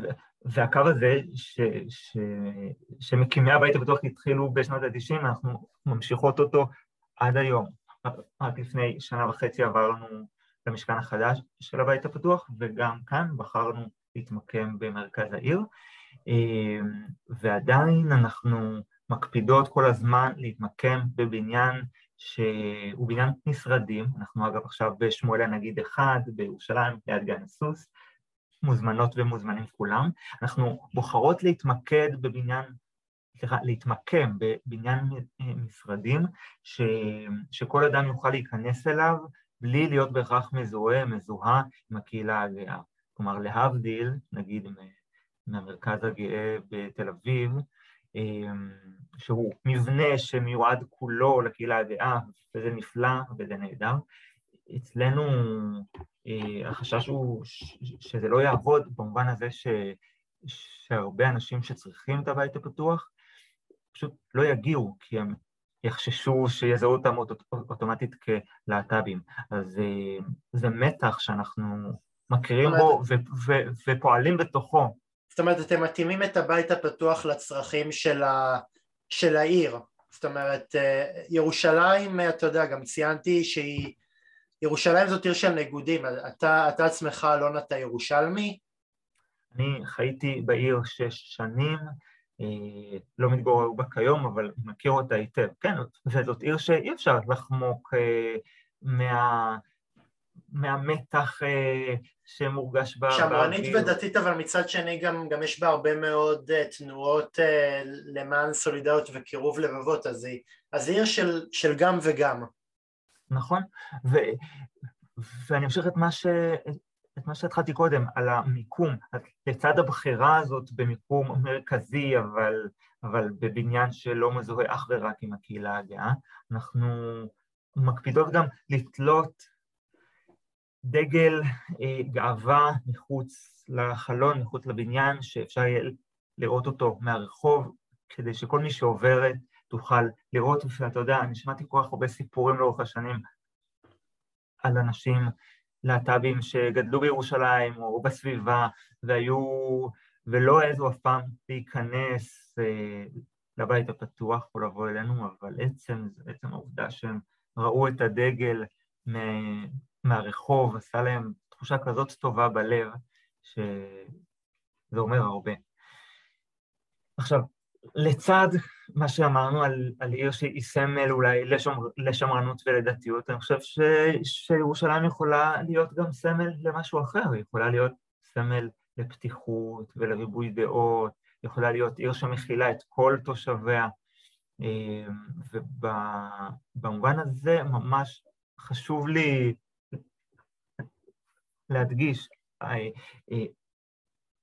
והקו הזה ש, ש, שמקימי הבית הפתוח התחילו בשנות ה-90, אנחנו ממשיכות אותו עד היום. רק לפני שנה וחצי עברנו למשכן החדש של הבית הפתוח, וגם כאן בחרנו להתמקם במרכז העיר, ועדיין אנחנו מקפידות כל הזמן להתמקם בבניין שהוא בניין משרדים, אנחנו אגב עכשיו בשמואל הנגיד אחד בירושלים, ליד גן הסוס, מוזמנות ומוזמנים כולם. אנחנו בוחרות להתמקד בבניין, סליחה, להתמקם בבניין משרדים ש, שכל אדם יוכל להיכנס אליו בלי להיות בהכרח מזוהה, מזוהה עם הקהילה הגאה. כלומר, להבדיל, נגיד מהמרכז הגאה בתל אביב, שהוא מבנה שמיועד כולו לקהילה הגאה, וזה נפלא וזה נהדר. אצלנו אה, החשש הוא שזה לא יעבוד במובן הזה ש, שהרבה אנשים שצריכים את הבית הפתוח פשוט לא יגיעו, כי הם יחששו שיזהו אותם אוטומטית כלהט"בים. אז אה, זה מתח שאנחנו מכירים בו ו- ו- ופועלים בתוכו. זאת אומרת, אתם מתאימים את הבית הפתוח לצרכים של, ה- של העיר. זאת אומרת, אה, ירושלים, אתה יודע, גם ציינתי שהיא ירושלים זאת עיר של ניגודים, אתה, אתה עצמך לא נתה ירושלמי? אני חייתי בעיר שש שנים, אה, לא מתגורר בה כיום, אבל מכיר אותה היטב. כן, וזאת עיר שאי אפשר לחמוק אה, מה, מהמתח אה, שמורגש בה. שמרנית ודתית, אבל מצד שני גם, גם יש בה הרבה מאוד תנועות למען סולידריות וקירוב לבבות, אז היא, אז היא עיר של, של גם וגם. נכון? ו, ואני אמשיך את מה, ש, את מה שהתחלתי קודם, על המיקום, לצד הבחירה הזאת במיקום מרכזי, אבל, אבל בבניין שלא מזוהה אך ורק עם הקהילה הגאה, אנחנו מקפידות גם לתלות דגל אה, גאווה מחוץ לחלון, מחוץ לבניין, שאפשר יהיה לראות אותו מהרחוב, כדי שכל מי שעוברת תוכל לראות, ואתה יודע, אני שמעתי כל כך הרבה סיפורים לאורך השנים על אנשים להט"בים שגדלו בירושלים או בסביבה והיו, ולא העזו אף פעם להיכנס אה, לבית הפתוח או לבוא אלינו, אבל עצם, עצם העובדה שהם ראו את הדגל מהרחוב, עשה להם תחושה כזאת טובה בלב, שזה אומר הרבה. עכשיו, לצד מה שאמרנו על, על עיר שהיא סמל אולי לשמר, לשמרנות ולדתיות, אני חושב ש, שירושלים יכולה להיות גם סמל למשהו אחר, היא יכולה להיות סמל לפתיחות ולריבוי דעות, יכולה להיות עיר שמכילה את כל תושביה, אה, ובמובן הזה ממש חשוב לי להדגיש, אה, אה,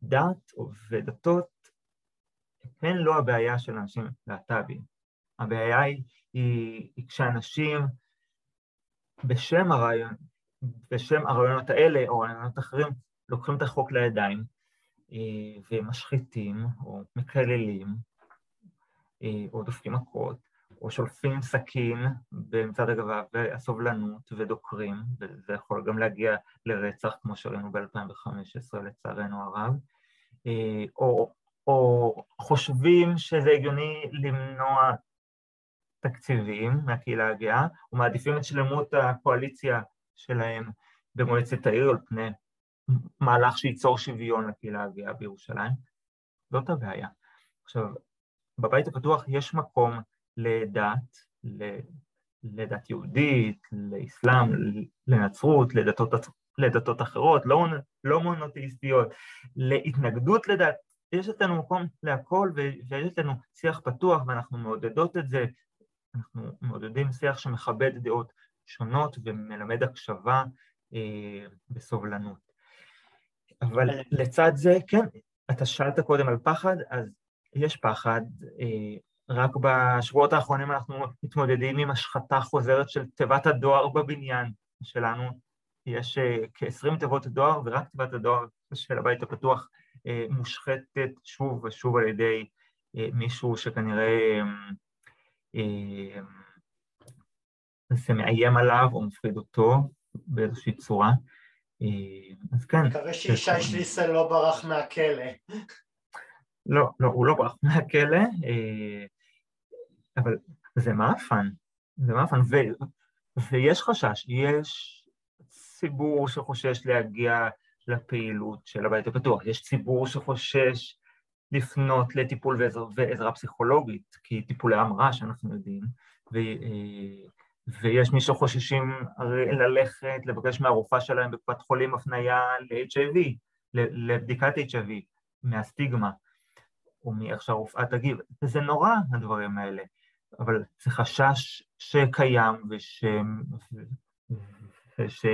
דת ודתות הן לא הבעיה של אנשים להט"בים. הבעיה היא, היא, היא כשאנשים בשם הרעיון, בשם הרעיונות האלה או רעיונות אחרים, לוקחים את החוק לידיים אה, ומשחיתים או מקללים או דופקים מכות או שולפים סכין במצד הגבה והסובלנות ודוקרים, וזה יכול גם להגיע לרצח כמו שראינו ב-2015 לצערנו הרב, אה, או או חושבים שזה הגיוני למנוע תקציבים מהקהילה הגאה, ומעדיפים את שלמות הקואליציה שלהם במועצת העיר על פני מהלך שייצור שוויון לקהילה הגאה בירושלים. זאת הבעיה. עכשיו, בבית הפתוח יש מקום לדת, לדת יהודית, לאסלאם, לנצרות, לדתות, לדתות אחרות, לא, לא מונותאיסטיות, להתנגדות לדת יש אצלנו מקום להכל ויש אצלנו שיח פתוח ואנחנו מעודדות את זה, אנחנו מעודדים שיח שמכבד דעות שונות ומלמד הקשבה אה, בסובלנות. אבל לצד זה, כן, אתה שאלת קודם על פחד, אז יש פחד. אה, רק בשבועות האחרונים אנחנו מתמודדים עם השחתה חוזרת של תיבת הדואר בבניין שלנו. יש אה, כ-20 תיבות דואר, ורק תיבת הדואר של הבית הפתוח אה, מושחתת שוב ושוב על ידי אה, מישהו שכנראה אה, זה מאיים עליו או מפחיד אותו באיזושהי צורה. אז כן. מקווה שישי שליסל לא ברח מהכלא. לא, לא, הוא לא ברח מהכלא, אבל זה מאפן, זה מאפן, ו, ויש חשש, יש ציבור שחושש להגיע לפעילות של הבית הפתוח. יש ציבור שחושש לפנות לטיפול ועזרה, ועזרה פסיכולוגית, כי טיפולי המרה שאנחנו יודעים, ו, אה, ויש מי שחוששים ללכת, לבקש מהרופאה שלהם בקופת חולים הפנייה ל-HIV, לבדיקת HIV, מהסטיגמה, או מאיך שהרופאה תגיב. וזה נורא, הדברים האלה, אבל זה חשש שקיים וש... וש...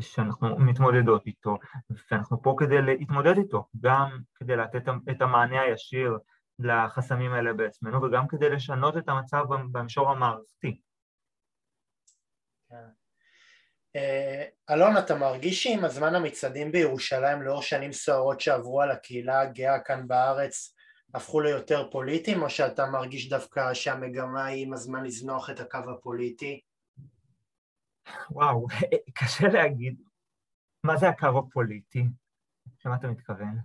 שאנחנו מתמודדות איתו, ואנחנו פה כדי להתמודד איתו, גם כדי לתת את המענה הישיר לחסמים האלה בעצמנו, וגם כדי לשנות את המצב במישור המערכתי. כן. אה, אלון, אתה מרגיש שעם הזמן המצעדים בירושלים לאור שנים סוערות שעברו על הקהילה הגאה כאן בארץ הפכו ליותר פוליטיים, או שאתה מרגיש דווקא שהמגמה היא עם הזמן לזנוח את הקו הפוליטי? וואו, *laughs* קשה להגיד. מה זה הקו הפוליטי? למה אתה מתכוון?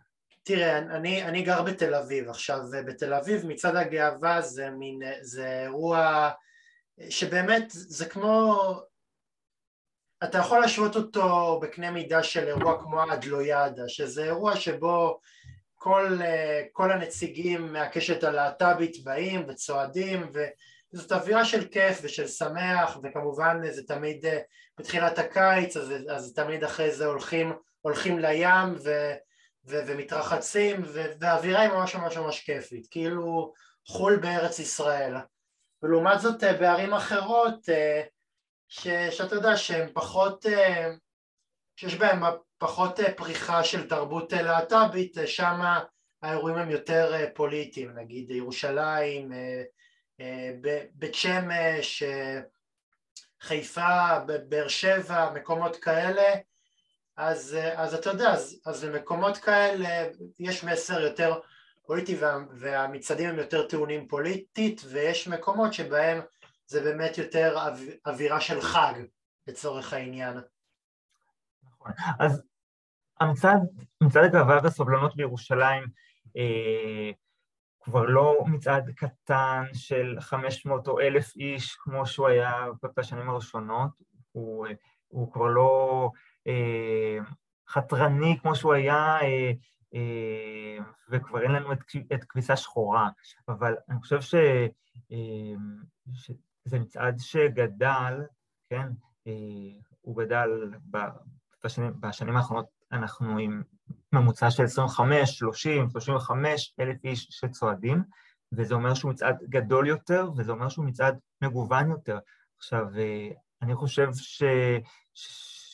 תראה, אני, אני גר בתל אביב. עכשיו, בתל אביב מצעד הגאווה זה מין, זה אירוע שבאמת זה כמו... אתה יכול להשוות אותו בקנה מידה של אירוע כמו האדלויאדה, שזה אירוע שבו כל, כל הנציגים מהקשת הלהט"בית באים וצועדים ו... זאת אווירה של כיף ושל שמח וכמובן זה תמיד אה, בתחילת הקיץ אז, אז תמיד אחרי זה הולכים, הולכים לים ו, ו, ומתרחצים ו, והאווירה היא ממש ממש ממש כיפית כאילו חול בארץ ישראל. ולעומת זאת אה, בערים אחרות אה, ש, שאתה יודע שהן פחות שיש בהן פחות פריחה של תרבות להט"בית, שם האירועים הם יותר פוליטיים, נגיד ירושלים, בית שמש, חיפה, באר שבע, מקומות כאלה, אז, אז אתה יודע, אז, אז במקומות כאלה יש מסר יותר פוליטי וה, והמצעדים הם יותר טעונים פוליטית ויש מקומות שבהם זה באמת יותר או, אווירה של חג לצורך העניין. נכון, אז המצעד, מצעד הגאווה והסובלנות בירושלים אה, כבר לא מצעד קטן של 500 או 1,000 איש כמו שהוא היה בשנים הראשונות, הוא, הוא כבר לא אה, חתרני כמו שהוא היה, אה, אה, וכבר אין לנו את, את כביסה שחורה, אבל אני חושב ש, אה, שזה מצעד שגדל, כן, אה, הוא גדל בשנים, בשנים האחרונות אנחנו עם ממוצע של 25, 30, 35 אלף איש שצועדים, וזה אומר שהוא מצעד גדול יותר, וזה אומר שהוא מצעד מגוון יותר. עכשיו, אה, אני חושב ש...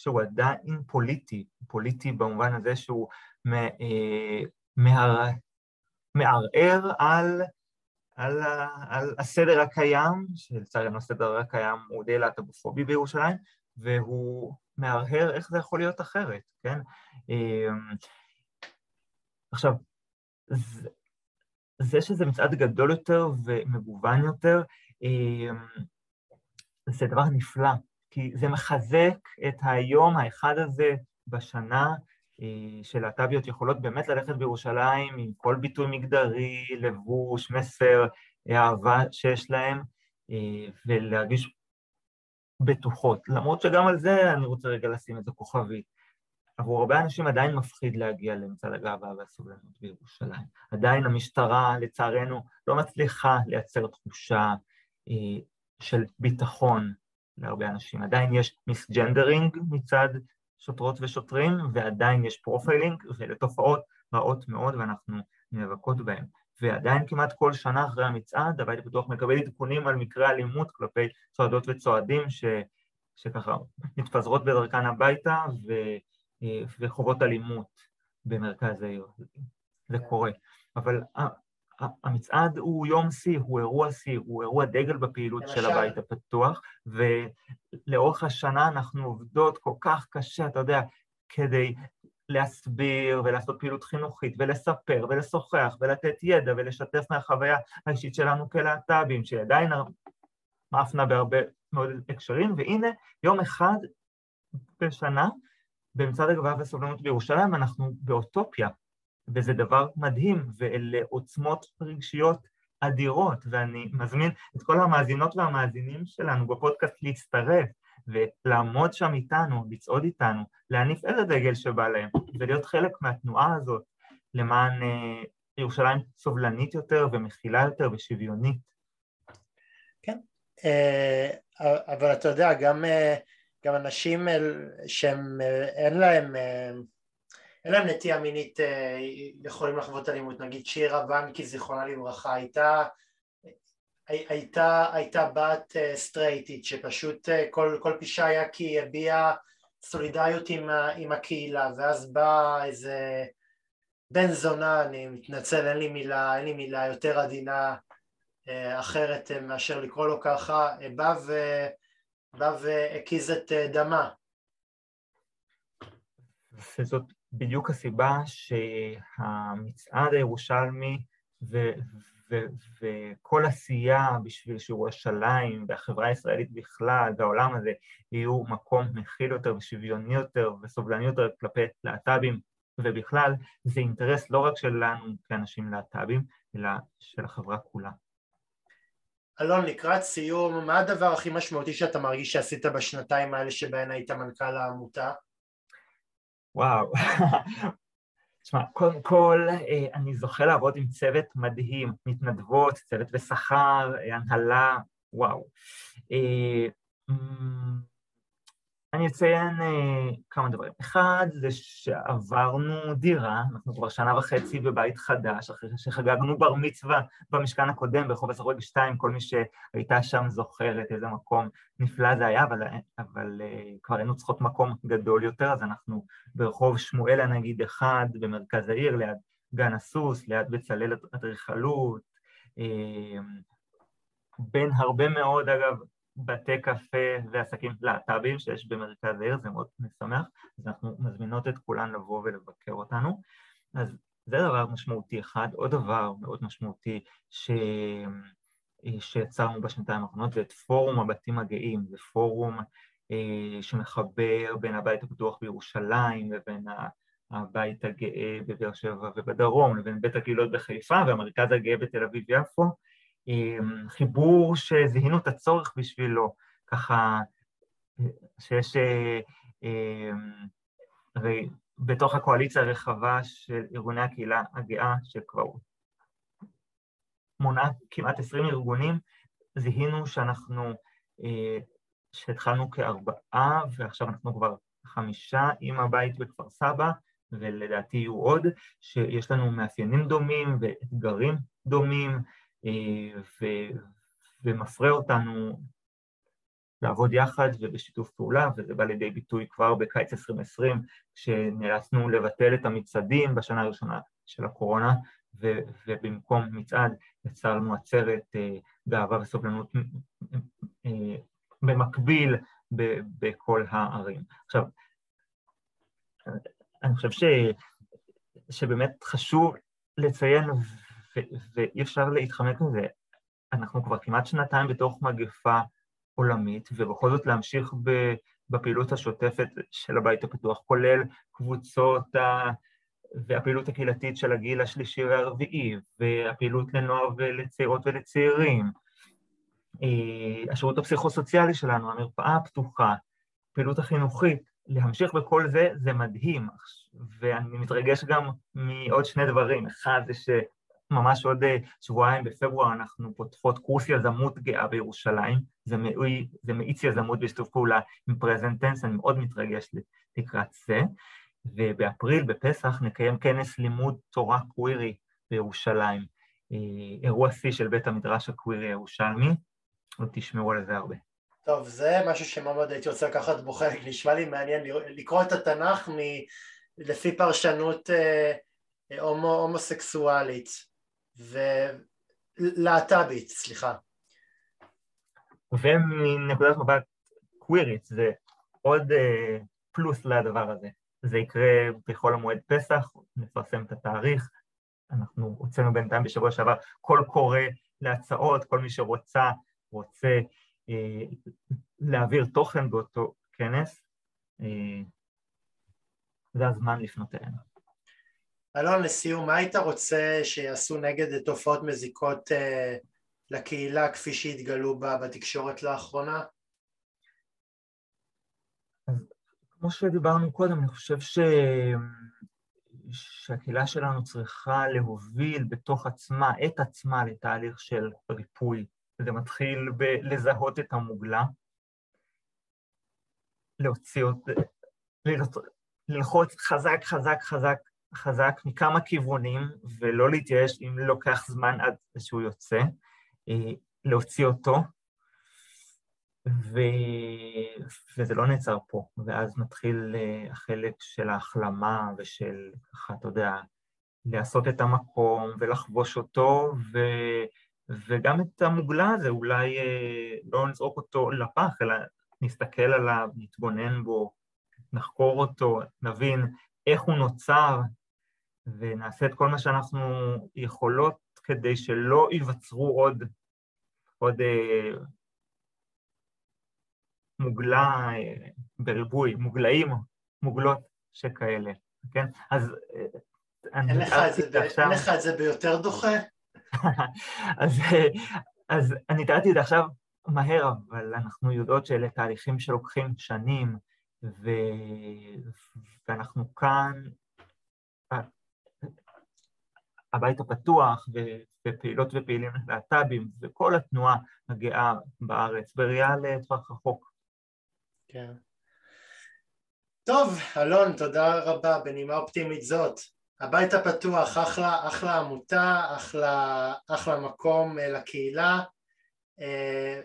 שהוא עדיין פוליטי, פוליטי במובן הזה שהוא אה, מערער על, על, על הסדר הקיים, שלצערנו הסדר הקיים הוא די להט"בופובי בירושלים, והוא מהרהר איך זה יכול להיות אחרת, כן? אמ, עכשיו, זה, זה שזה מצעד גדול יותר ומגוון יותר, אמ, זה דבר נפלא, כי זה מחזק את היום האחד הזה בשנה, אה, שלהט"ביות יכולות באמת ללכת בירושלים עם כל ביטוי מגדרי, לבוש, מסר, אהבה שיש להם, אה, ולהרגיש בטוחות, למרות שגם על זה אני רוצה רגע לשים את הכוכבית. עבור הרבה אנשים עדיין מפחיד להגיע למצעד הגאווה והסובלנות בירושלים. עדיין המשטרה, לצערנו, לא מצליחה לייצר תחושה אה, של ביטחון להרבה אנשים. עדיין יש misgendering מצד שוטרות ושוטרים, ועדיין יש profiling, ואלה תופעות רעות מאוד ואנחנו נאבקות בהן. ועדיין כמעט כל שנה אחרי המצעד, הבית הפתוח מקבל עדכונים על מקרי אלימות כלפי צועדות וצועדים ש, שככה מתפזרות בדרכן הביתה ו, וחוות אלימות במרכז העיר. זה קורה. אבל המצעד הוא יום שיא, הוא אירוע שיא, הוא אירוע דגל בפעילות של הבית הפתוח, ולאורך השנה אנחנו עובדות כל כך קשה, אתה יודע, כדי להסביר ולעשות פעילות חינוכית ולספר ולשוחח ולתת ידע ולשתף מהחוויה האישית שלנו כלהט"בים, שהיא עדיין מאפנה בהרבה מאוד הקשרים, והנה יום אחד בשנה במצעד הגאווה והסובלנות בירושלים אנחנו באוטופיה, וזה דבר מדהים, ואלה עוצמות רגשיות אדירות, ואני מזמין את כל המאזינות והמאזינים שלנו בפודקאסט להצטרף ולעמוד שם איתנו, לצעוד איתנו, להניף איזה דגל שבא להם, ולהיות חלק מהתנועה הזאת למען אה, ירושלים סובלנית יותר ומכילה יותר ושוויונית. כן, אה, אבל אתה יודע, גם, אה, גם אנשים שהם, אין להם, אין להם נטייה מינית יכולים לחוות אלימות, נגיד שירה בנקי זיכרונה לברכה הייתה הייתה, הייתה בת uh, סטרייטית שפשוט uh, כל, כל פשע היה כי היא הביעה סולידריות עם, עם הקהילה ואז בא איזה בן זונה, אני מתנצל, אין לי מילה, אין לי מילה יותר עדינה uh, אחרת מאשר לקרוא לו ככה, בא, ו, בא והקיז את דמה. וזאת בדיוק הסיבה שהמצעד הירושלמי ו... וכל עשייה בשביל שירושלים והחברה הישראלית בכלל והעולם הזה יהיו מקום מכיל יותר ושוויוני יותר וסובלני יותר כלפי להט"בים ובכלל, זה אינטרס לא רק שלנו כאנשים להט"בים, אלא של החברה כולה. אלון, לקראת סיום, מה הדבר הכי משמעותי שאתה מרגיש שעשית בשנתיים האלה שבהן היית מנכ"ל העמותה? וואו, תשמע, קודם כל, אה, אני זוכה לעבוד עם צוות מדהים, מתנדבות, צוות בשכר, הנהלה, וואו. אני אציין אה, כמה דברים. אחד זה שעברנו דירה, אנחנו כבר שנה וחצי בבית חדש, אחרי שחגגנו בר מצווה במשכן הקודם ברחוב הסרוג 2, כל מי שהייתה שם זוכרת איזה מקום נפלא זה היה, אבל, אבל אה, כבר היינו צריכות מקום גדול יותר, אז אנחנו ברחוב שמואל הנגיד אחד במרכז העיר, ליד גן הסוס, ליד בצלאל אדריכלות, אה, בין הרבה מאוד, אגב, בתי קפה ועסקים להט"בים שיש במרכז העיר, זה מאוד משמח, אז אנחנו מזמינות את כולן לבוא ולבקר אותנו. אז זה דבר משמעותי אחד. עוד דבר מאוד משמעותי ש... שיצרנו בשנתיים האחרונות זה את פורום הבתים הגאים, זה פורום אה, שמחבר בין הבית הפתוח בירושלים לבין הבית הגאה בבאר שבע ובדרום, לבין בית הקהילות בחיפה והמרכז הגאה בתל אביב-יפו, חיבור שזיהינו את הצורך בשבילו, ככה שיש, הרי בתוך הקואליציה הרחבה של ארגוני הקהילה הגאה, שכבר מונה כמעט עשרים ארגונים, זיהינו שאנחנו, שהתחלנו כארבעה ועכשיו אנחנו כבר חמישה עם הבית בכפר סבא, ולדעתי יהיו עוד, שיש לנו מאפיינים דומים ואתגרים דומים, ו, ומפרה אותנו לעבוד יחד ובשיתוף פעולה, וזה בא לידי ביטוי כבר בקיץ 2020, כשנאלצנו לבטל את המצעדים בשנה הראשונה של הקורונה, ו, ובמקום מצעד יצרנו עצרת אה, גאווה וסובלנות אה, במקביל ב, בכל הערים. עכשיו, אני חושב ש, שבאמת חשוב לציין ואי אפשר להתחמק מזה. אנחנו כבר כמעט שנתיים בתוך מגפה עולמית, ובכל זאת להמשיך בפעילות השוטפת של הבית הפתוח, כולל קבוצות ה... והפעילות הקהילתית של הגיל השלישי והרביעי, והפעילות לנוער ולצעירות ולצעירים, אה, השירות הפסיכוסוציאלי שלנו, המרפאה הפתוחה, הפעילות החינוכית, להמשיך בכל זה, זה מדהים. ואני מתרגש גם מעוד שני דברים. אחד זה. ממש עוד אה, שבועיים בפברואר אנחנו פותחות קורס יזמות גאה בירושלים, זה, מאי, זה מאיץ יזמות בשיתוף פעולה עם פרזנטנס, אני מאוד מתרגש לקראת זה, ובאפריל, בפסח, נקיים כנס לימוד תורה קווירי בירושלים, אה, אירוע שיא של בית המדרש הקווירי הירושלמי, עוד תשמעו על זה הרבה. טוב, זה משהו שמאוד הייתי רוצה לקחת בו חלק, נשמע לי מעניין לקרוא את התנ"ך מ... לפי פרשנות אה, הומו, הומוסקסואלית. ולהט"בית, סליחה. ומנקודת מבט קווירית, זה עוד uh, פלוס לדבר הזה. זה יקרה בכל המועד פסח, נפרסם את התאריך. אנחנו הוצאנו בינתיים בשבוע שעבר קול קורא להצעות, כל מי שרוצה, רוצה uh, להעביר תוכן באותו כנס, uh, זה הזמן לפנות אלינו. אלון, לסיום, מה היית רוצה שיעשו נגד תופעות מזיקות אה, לקהילה כפי שהתגלו בה בתקשורת לאחרונה? כמו שדיברנו קודם, אני חושב ש... שהקהילה שלנו צריכה להוביל בתוך עצמה, את עצמה, לתהליך של ריפוי. זה מתחיל בלזהות את המוגלה, להוציא אותה, ללחוץ חזק, חזק, חזק חזק מכמה כיוונים, ולא להתייאש אם לוקח זמן עד שהוא יוצא, אה, להוציא אותו, ו... וזה לא נעצר פה, ואז מתחיל אה, החלק של ההחלמה ושל, ככה, אתה יודע, לעשות את המקום ולחבוש אותו, ו... וגם את המוגלה הזה, אולי אה, לא נזרוק אותו לפח, אלא נסתכל עליו, נתבונן בו, נחקור אותו, נבין איך הוא נוצר, ונעשה את כל מה שאנחנו יכולות כדי שלא ייווצרו עוד, עוד אה, מוגלה אה, בריבוי, מוגלאים, מוגלות שכאלה, כן? אז... אה, אין לך, עכשיו... אין לך את זה ביותר דוחה? *laughs* אז, אה, אז אני תיארתי את זה עכשיו מהר, אבל אנחנו יודעות שאלה תהליכים שלוקחים שנים, ו... ואנחנו כאן הבית הפתוח ופעילות ופעילים להט"בים וכל התנועה הגאה בארץ, בראייה לטווח רחוק. כן. טוב, אלון, תודה רבה, בנימה אופטימית זאת. הבית הפתוח, אחלה, אחלה עמותה, אחלה, אחלה מקום אה, לקהילה, אה,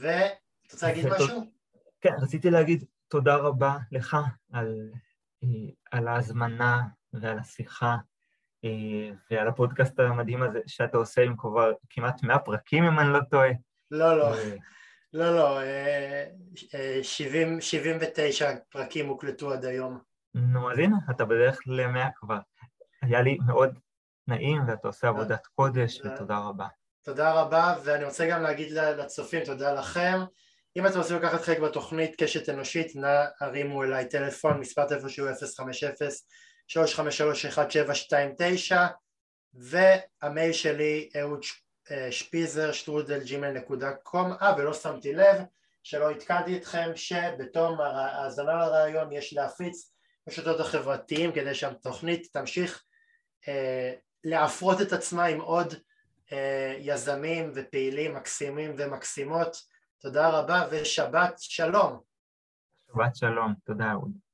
ואתה רוצה להגיד משהו? כן, רציתי להגיד תודה רבה לך על, אה, על ההזמנה ועל השיחה ועל הפודקאסט המדהים הזה שאתה עושה עם כבר כמעט 100 פרקים, אם אני לא טועה. לא, לא. לא, לא, 70, 79 פרקים הוקלטו עד היום. נו, אז הנה, אתה בדרך למאה כבר. היה לי מאוד נעים ואתה עושה עבודת קודש ותודה רבה. תודה רבה ואני רוצה גם להגיד לצופים תודה לכם אם אתם רוצים לקחת חלק בתוכנית קשת אנושית נא הרימו אליי טלפון מספר טלפון שהוא 050-353-1729 והמייל שלי אהוד שפיזר שטרודל ג'ימל נקודה קום אה ולא שמתי לב שלא עדכנתי אתכם שבתום ההאזנה לרעיון יש להפיץ בשותות החברתיים כדי שהתוכנית תמשיך אה, להפרות את עצמה עם עוד אה, יזמים ופעילים מקסימים ומקסימות. תודה רבה ושבת שלום. שבת שלום, תודה אהוד.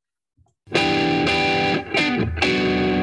thank you.